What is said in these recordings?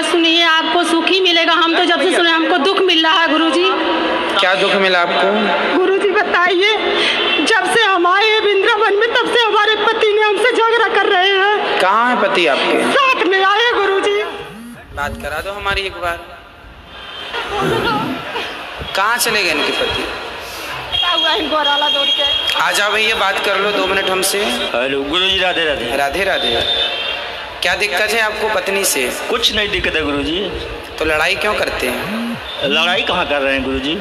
भागवत सुनिए आपको सुख ही मिलेगा। हम तो जब से सुने हमको दुख मिल रहा है गुरु जी क्या दुख मिला आपको? गुरु जी बताइए जब से हम आए हैं वृंदावन में तब से हमारे पति ने हमसे झगड़ा कर रहे हैं। कहाँ है पति आपके? साथ में आए गुरु जी बात करा दो हमारी एक बार। कहाँ चले गए इनके पति? हुआ इनको राला दौड़ के। आ जाओ भैया बात कर लो दो मिनट हमसे। हेलो गुरु जी राधे राधे। राधे राधे। क्या दिक्कत है आपको पत्नी से? कुछ नहीं दिक्कत है गुरु जी तो लड़ाई क्यों करते हैं? लड़ाई कहाँ कर रहे हैं गुरु जी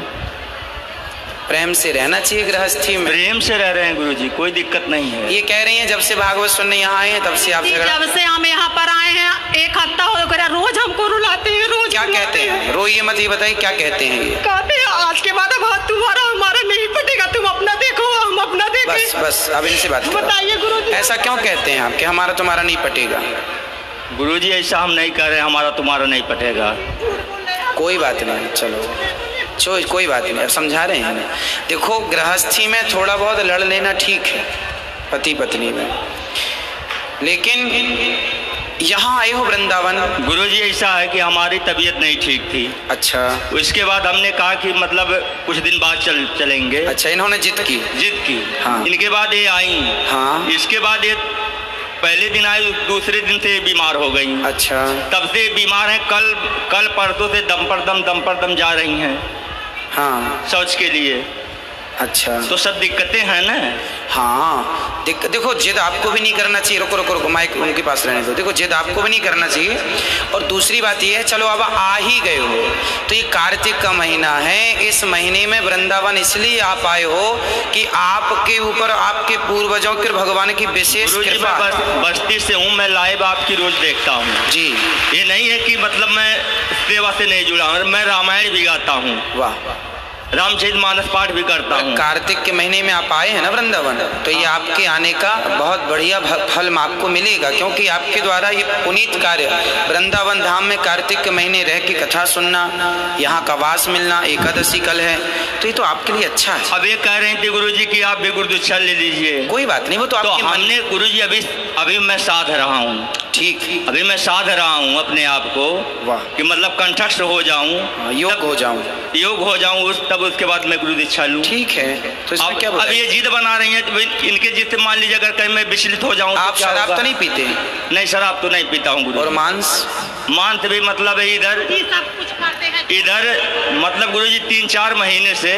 प्रेम से रहना चाहिए गृहस्थी में। प्रेम से रह रहे हैं गुरु जी कोई दिक्कत नहीं है। ये कह रही हैं जब से भागवत सुनने यहाँ आए हैं तब से आप जब से हम यहाँ पर आए हैं एक हफ़्ता हो गया रोज हमको रुलाते हैं रोज क्या कहते हैं? रोइए मत ये बताइए क्या कहते हैं ये? कहते हैं आज के बाद अब तुम्हारा हमारा नहीं पटेगा तुम अपना बस अब इनसे बात करो। बताइए गुरु जी ऐसा क्यों कहते हैं आप कि हमारा तुम्हारा नहीं पटेगा? गुरु जी ऐसा हम नहीं कह रहे हमारा तुम्हारा नहीं पटेगा। कोई बात नहीं चलो। चो कोई बात नहीं अब समझा रहे हैं देखो गृहस्थी में थोड़ा बहुत लड़ लेना ठीक है पति पत्नी में। लेकिन यहाँ आए हो वृंदावन? गुरु जी ऐसा है कि हमारी तबीयत नहीं ठीक थी। अच्छा। उसके बाद हमने कहा कि मतलब कुछ दिन बाद चल चलेंगे। अच्छा इन्होंने जिद की? जिद की। हाँ। इनके बाद ये आई। हाँ। इसके बाद ये पहले दिन आई दूसरे दिन से बीमार हो गई। अच्छा। तब से बीमार हैं कल कल परसों से दम पर दम दम पर दम जा रही हैं। हाँ। शौच के लिए। अच्छा। तो सब दिक्कतें हैं ना? हाँ। देख देखो जिद आपको भी नहीं करना चाहिए। रुको रुको रुको माइक उनके पास रहने दो। देखो जिद आपको भी नहीं करना चाहिए। और दूसरी बात यह है चलो अब आ ही गए हो। तो ये कार्तिक का महीना है। इस महीने में वृंदावन इसलिए आप आए हो कि आपके ऊपर आपके पूर्वजों के भगवान की विशेष कृपा। बस्ती से हूँ। मैं लाइव आपकी रोज देखता हूँ। जी। ये नहीं है कि मतलब मैं सेवा से नहीं जुड़ा हूँ। मैं रामायण भी गाता हूँ। वाह। रामचरित मानस पाठ भी करता हूँ। कार्तिक के महीने में आप आए हैं ना वृंदावन? तो ये आपके आने का बहुत बढ़िया फल आपको मिलेगा क्योंकि आपके द्वारा ये पुनीत कार्य वृंदावन धाम में कार्तिक के महीने रह के कथा सुनना यहाँ का वास मिलना एकादशी कल है तो ये तो आपके लिए अच्छा है। अब ये कह रहे थे गुरु जी की आप भी गुरुदीक्षा ले लीजिए। कोई बात नहीं वो तो तो मन हमने गुरु जी अभी अभी मैं साध रहा हूँ। ठीक। अभी मैं साध रहा हूँ अपने आप को वाह। कि मतलब कंठस्थ हो जाऊँ हाँ, योग हो जाऊँ। योग हो जाऊँ उस तब उसके बाद मैं गुरु दीक्षा लूँ। ठीक है तो इसमें अब, क्या अब ये जिद बना रही है तो इनके जिद मान लीजिए अगर कहीं मैं विचलित हो जाऊँ आप शराब तो नहीं पीते? नहीं शराब तो नहीं पीता हूँ गुरु और मांस? मांस भी मतलब है इधर। हैं। इधर मतलब गुरु जी तीन चार महीने से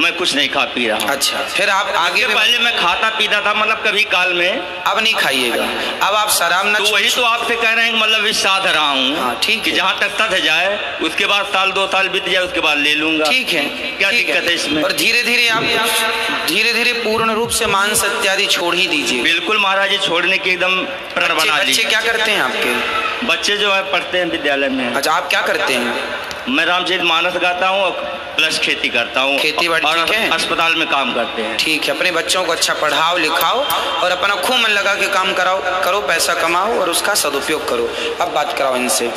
मैं कुछ नहीं खा पी रहा हूँ। अच्छा फिर आप आगे पहले मैं खाता पीता था मतलब कभी काल में। अब नहीं खाइएगा। अब आप शराब न तो वही तो आपसे कह रहे हैं मतलब इस साध रहा हूँ। हाँ, ठीक है। जहाँ तक तथ जाए उसके बाद साल दो साल बीत जाए उसके बाद ले लूँगा। ठीक है। क्या दिक्कत है। इसमें? और धीरे धीरे आप धीरे धीरे पूर्ण रूप से मांस इत्यादि छोड़ ही दीजिए। बिल्कुल महाराज जी छोड़ने की एकदम प्रण बच्चे बना बच्चे क्या करते हैं आपके? बच्चे जो है पढ़ते हैं विद्यालय में। अच्छा आप क्या करते हैं? मैं रामचरित मानस गाता हूँ प्लस खेती करता हूँ। और ठीक है? अस्पताल में काम करते हैं। ठीक है अपने बच्चों को अच्छा पढ़ाओ लिखाओ और अपना खूब मन लगा के काम कराओ करो पैसा कमाओ और उसका सदुपयोग करो। अब बात कराओ इनसे।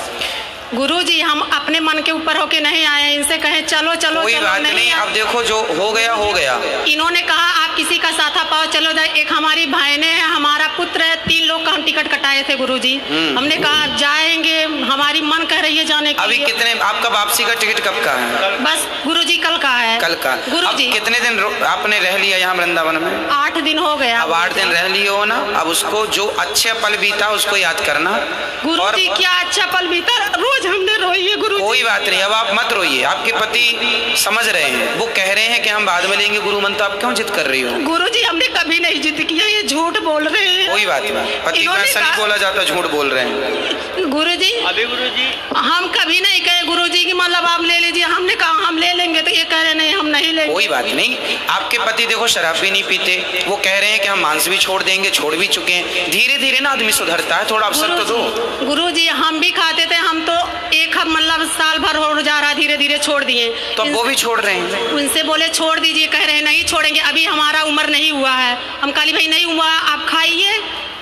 गुरु जी हम अपने मन के ऊपर होके नहीं आए इनसे कहे चलो चलो कोई चलो बात नहीं आए। अब देखो जो हो गया हो गया। इन्होंने कहा आप किसी का साथा पाओ चलो जाए एक हमारी बहनें हैं हमारा पुत्र है तीन लोग का हम टिकट कटाए थे गुरु जी हमने कहा जाएँगे हमारी मन कह रही है जाने के अभी कितने आपका वापसी का टिकट कब का है? बस गुरु जी कल का है। कल का। गुरु जी कितने दिन आपने रह लिया यहाँ वृंदावन में? आठ दिन हो गया। अब आठ दिन रह लिए हो ना? अब उसको जो अच्छे पल बीता उसको याद करना। गुरु जी क्या अच्छा पल बीता? रोज हमने है गुरु कोई बात नहीं अब आप मत रोइए। आपके पति समझ रहे हैं। वो कह रहे हैं कि हम बाद में लेंगे। गुरु मंत्र आप क्यों जिद कर रही हो? गुरु जी हमने कभी नहीं जिद किया ये झूठ बोल रहे हैं। कोई बात नहीं पति का इन्होंने ऐसा नहीं बोला जाता झूठ बोल रहे हैं। गुरु जी अभी गुरु जी हम कभी नहीं कहे गुरु जी की मतलब आप ले लीजिए। हमने कहा हम ले लेंगे तो ये कह रहे नहीं हम नहीं लेंगे। कोई बात नहीं। आपके पति देखो शराब भी नहीं पीते। वो कह रहे हैं कि हम मांस भी छोड़ देंगे छोड़ भी चुके हैं। धीरे धीरे ना आदमी सुधरता है थोड़ा अवसर तो दो। गुरु जी हम भी खाते थे हम तो एक हफ मतलब साल भर हो जा रहा धीरे धीरे छोड़ दिए। तो वो भी छोड़ रहे हैं। उनसे बोले छोड़ दीजिए कह रहे नहीं छोड़ेंगे अभी हमारा उम्र नहीं हुआ है। हम काली भाई नहीं हुआ आप खाइए।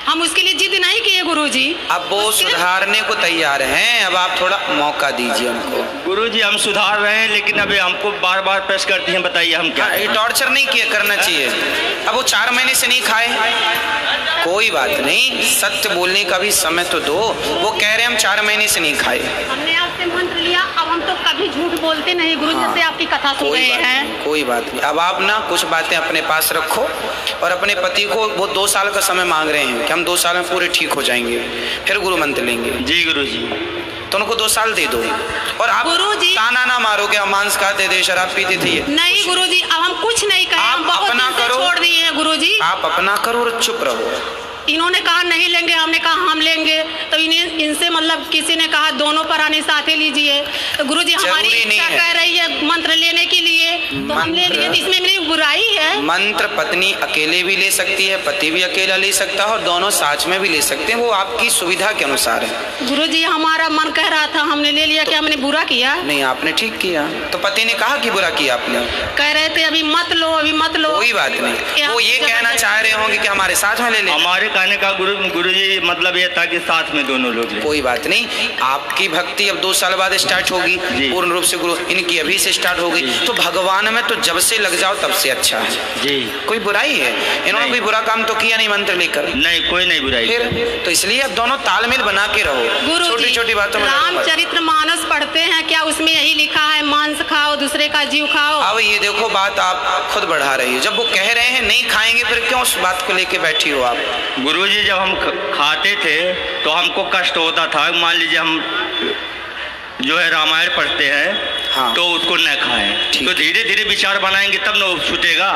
हम उसके लिए जिद नहीं किए गुरु गुरुजी। अब वो सुधारने को तैयार हैं। अब आप थोड़ा मौका दीजिए उनको गुरु जी हम सुधार रहे हैं लेकिन अभी हमको बार बार प्रेस करती हैं बताइए हम क्या हाँ, ये टॉर्चर नहीं किया करना चाहिए। अब वो चार महीने से नहीं खाए। कोई बात नहीं सत्य बोलने का भी समय तो दो। वो कह रहे हैं हम चार महीने से नहीं खाए। हमने आपसे मंत्र लिया अब हम तो कभी बोलते नहीं गुरु हाँ। से आपकी कथा सुन रहे हैं। कोई बात नहीं। अब आप ना कुछ बातें अपने पास रखो और अपने पति को वो दो साल का समय मांग रहे हैं कि हम दो साल में पूरे ठीक हो जाएँगे फिर गुरु मंत्र लेंगे। जी गुरु जी। तो उनको दो साल दे दो। और आप गुरुजी- ताना ना मारोगे कि हम मांस खाते थे शराब पीते थे नहीं गुरुजी अब हम कुछ नहीं कहे आप अपना करो। छोड़ दिए हैं गुरुजी आप अपना करो और चुप रहो। इन्होंने कहा नहीं लेंगे। हमने कहा हम लेंगे। तो इन्हें इनसे मतलब किसी ने कहा दोनों प्राणी साथे लीजिए। तो गुरु जी हमारी इच्छा कह रही है मंत्र लेने के लिए। तो हम ले लिए तो इसमें मेरी बुराई है। मंत्र पत्नी अकेले भी ले सकती है पति भी अकेला ले सकता है और दोनों साथ में भी ले सकते हैं। वो आपकी सुविधा के अनुसार है। गुरु जी हमारा मन कह रहा था हमने ले लिया कि हमने बुरा किया। नहीं आपने ठीक किया। तो पति ने कहा कि बुरा किया आपने? कह रहे थे अभी मत लो अभी मत लो। कोई बात नहीं। वो ये कहना चाह रहे होंगे कि हमारे साथ में ले ले। हमारे कहने का गुरु गुरु जी मतलब ये था कि साथ में दोनों लोग कोई बात नहीं आपकी भक्ति अब दो साल बाद स्टार्ट होगी पूर्ण रूप से गुरु इनकी अभी से स्टार्ट होगी। तो भगवान में तो जब से लग जाओ तब से अच्छा है। जी। कोई बुराई है? इन्होंने नहीं। कोई बुरा काम तो किया नहीं मंत्र लेकर। नहीं कोई नहीं बुराई फिर? तो इसलिए अब दोनों तालमेल बना के रहो। गुरु छोटी छोटी बातों में रामचरित्र मानस पढ़ते हैं क्या उसमें यही लिखा है मांस खाओ दूसरे का जीव खाओ? अब ये देखो बात आप खुद बढ़ा रही हो। जब वो कह रहे हैं नहीं खाएँगे फिर क्यों उस बात को लेके बैठी हो आप? गुरु जी जब हम खाते थे तो हमको कष्ट होता था। मान लीजिए हम जो है रामायण पढ़ते हैं हाँ। तो उसको न खाएँ। तो धीरे धीरे विचार बनाएँगे तब न छूटेगा।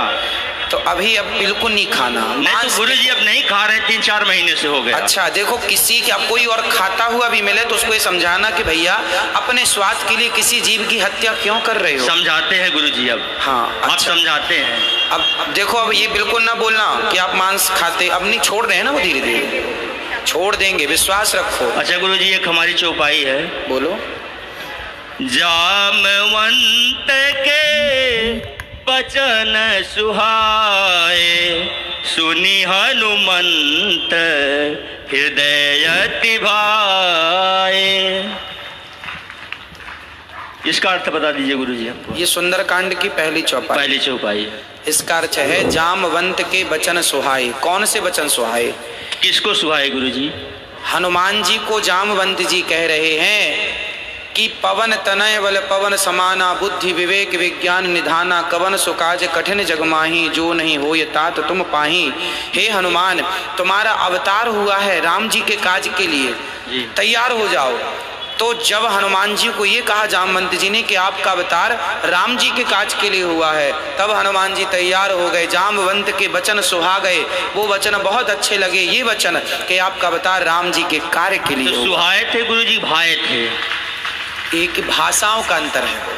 तो अभी अब बिल्कुल नहीं खाना। नहीं तो गुरु जी अब नहीं खा रहे तीन चार महीने से हो गया। अच्छा देखो किसी का कोई और खाता हुआ भी मिले तो उसको ये समझाना कि भैया अपने स्वाद के लिए किसी जीव की हत्या क्यों कर रहे हो? समझाते हैं गुरु जी अब। हाँ अब अच्छा। समझाते हैं। अब देखो अब ये बिल्कुल ना बोलना कि आप मांस खाते अब नहीं छोड़ रहे हैं ना वो धीरे धीरे। छोड़ देंगे विश्वास रखो। अच्छा गुरु जी एक हमारी चौपाई है। बोलो। जामवंत के बचन सुहाए सुनी हनुमंत हृदय भाए इसका अर्थ बता दीजिए गुरु जी हमको ये सुंदरकांड की पहली चौपाई। पहली चौपाई। इसका अर्थ है जामवंत के वचन सुहाए। कौन से वचन सुहाए? किसको सुहाए गुरु जी हनुमान जी को जामवंत जी कह रहे हैं कि पवन तनय बल पवन समाना बुद्धि विवेक विज्ञान निधाना कवन सुकाज कठिन जगमाही जो नहीं हो ये तात तुम पाही। हे हनुमान तुम्हारा अवतार हुआ है राम जी के काज के लिए। तैयार हो जाओ। तो जब हनुमान जी को ये कहा जामवंत जी ने कि आपका अवतार राम जी के काज के लिए हुआ है तब हनुमान जी तैयार हो गए जामवंत के वचन सुहा गए। वो वचन बहुत अच्छे लगे ये वचन कि आपका अवतार राम जी के कार्य के लिए तो सुहाए थे गुरु जी भाए थे। एक भाषाओं का अंतर है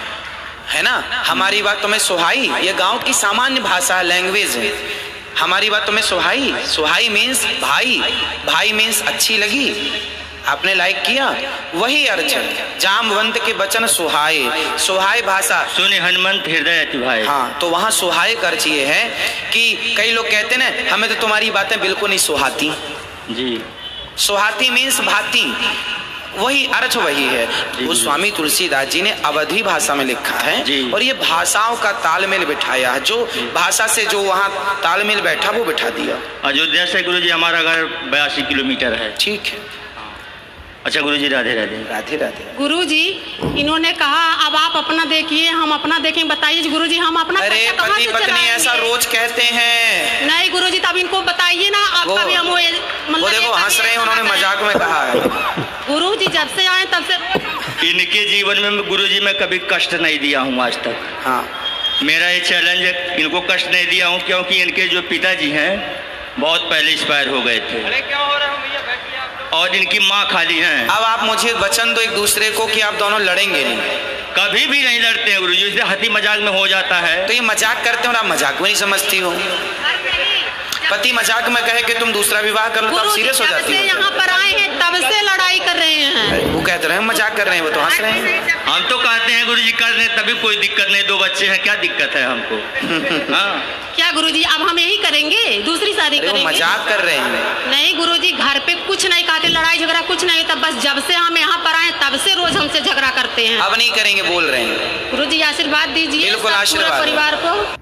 है ना? हमारी बात तुम्हें सुहाई ये गाँव की सामान्य भाषा है लैंग्वेज है। हमारी बात तुम्हें सुहाई सुहाई मीन्स भाई भाई मीन्स अच्छी लगी। आपने लाइक किया? वही अर्थ जामवंत के वचन सुहाए। सुहाए भाषा। सुने हनुमंत हृदय भाए। हाँ तो वहाँ सुहाए का अर्थ ये है कि कई लोग कहते ना हमें तो तुम्हारी बातें बिल्कुल नहीं सुहाती। जी। सुहाती मीन्स भाती। वही अर्थ वही है। वो स्वामी तुलसीदास जी ने अवधि भाषा में लिखा है और ये भाषाओं का तालमेल बिठाया है। जो भाषा से जो वहाँ तालमेल बैठा वो बिठा दिया। अयोध्या से गुरु जी हमारा घर बयासी किलोमीटर है। ठीक है। अच्छा गुरु जी राधे राधे। राधे राधे। गुरु जी इन्होंने कहा अब आप अपना देखिए हम अपना देखें बताइए गुरु जी हम अपना अरे पति पत्नी ऐसा रोज कहते हैं। नहीं गुरु जी तब इनको बताइए ना वो आपका भी हम वो मतलब वो देखो हंस रहे हैं उन्होंने मज़ाक में कहा है। गुरु जी जब से आए तब से इनके जीवन में गुरु जी मैं कभी कष्ट नहीं दिया हूँ आज तक। हाँ। मेरा ये चैलेंज है इनको कष्ट नहीं दिया हूँ क्योंकि इनके जो पिताजी हैं बहुत पहले एक्सपायर हो गए थे। और इनकी माँ खाली हैं। अब आप मुझे वचन दो एक दूसरे को कि आप दोनों लड़ेंगे नहीं। कभी भी नहीं लड़ते हैं गुरु जी इसलिए हँसी मज़ाक में हो जाता है। तो ये मज़ाक करते हो आप मज़ाक में नहीं समझती हो। पति मज़ाक में कहे कि तुम दूसरा विवाह कर लो तो आप सीरियस हो जाती हो। यहाँ पर आए हैं तब से लड़ाई कर रहे हैं। वो कहते रहे मज़ाक कर रहे हैं वो तो हंस रहे हैं। हम तो कहते हैं गुरु जी कर दें तभी कोई दिक्कत नहीं दो बच्चे हैं क्या दिक्कत है हमको? हाँ। क्या गुरु जी अब हम यही करेंगे दूसरी शादी करेंगे। मज़ाक कर रहे हैं नहीं गुरु जी घर पे कुछ नहीं कहते लड़ाई झगड़ा कुछ नहीं था बस जब से हम यहाँ पर आए तब से रोज हमसे झगड़ा करते हैं। अब नहीं करेंगे बोल रहे हैं। गुरु जी आशीर्वाद दीजिए पूरे। परिवार को।